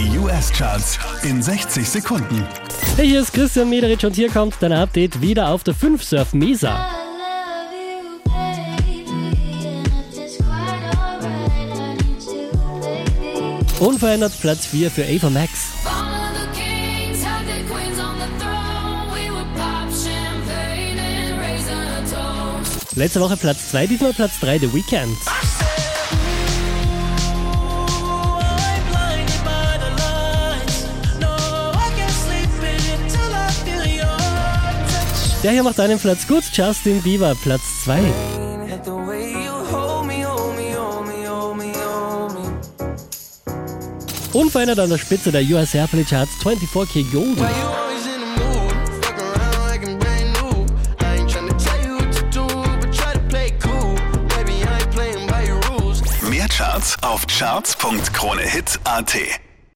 Die US-Charts in 60 Sekunden. Hey, hier ist Christian Mederich und hier kommt dein Update wieder auf der 5 Surf Mesa. Unverändert Platz 4 für Ava Max. Letzte Woche Platz 2, diesmal Platz 3 The Weekend. Der hier macht einen Platz gut, Justin Bieber, Platz 2. Unverändert an der Spitze der US Airplay Charts 24K Golden. Mehr Charts auf charts.kronehit.at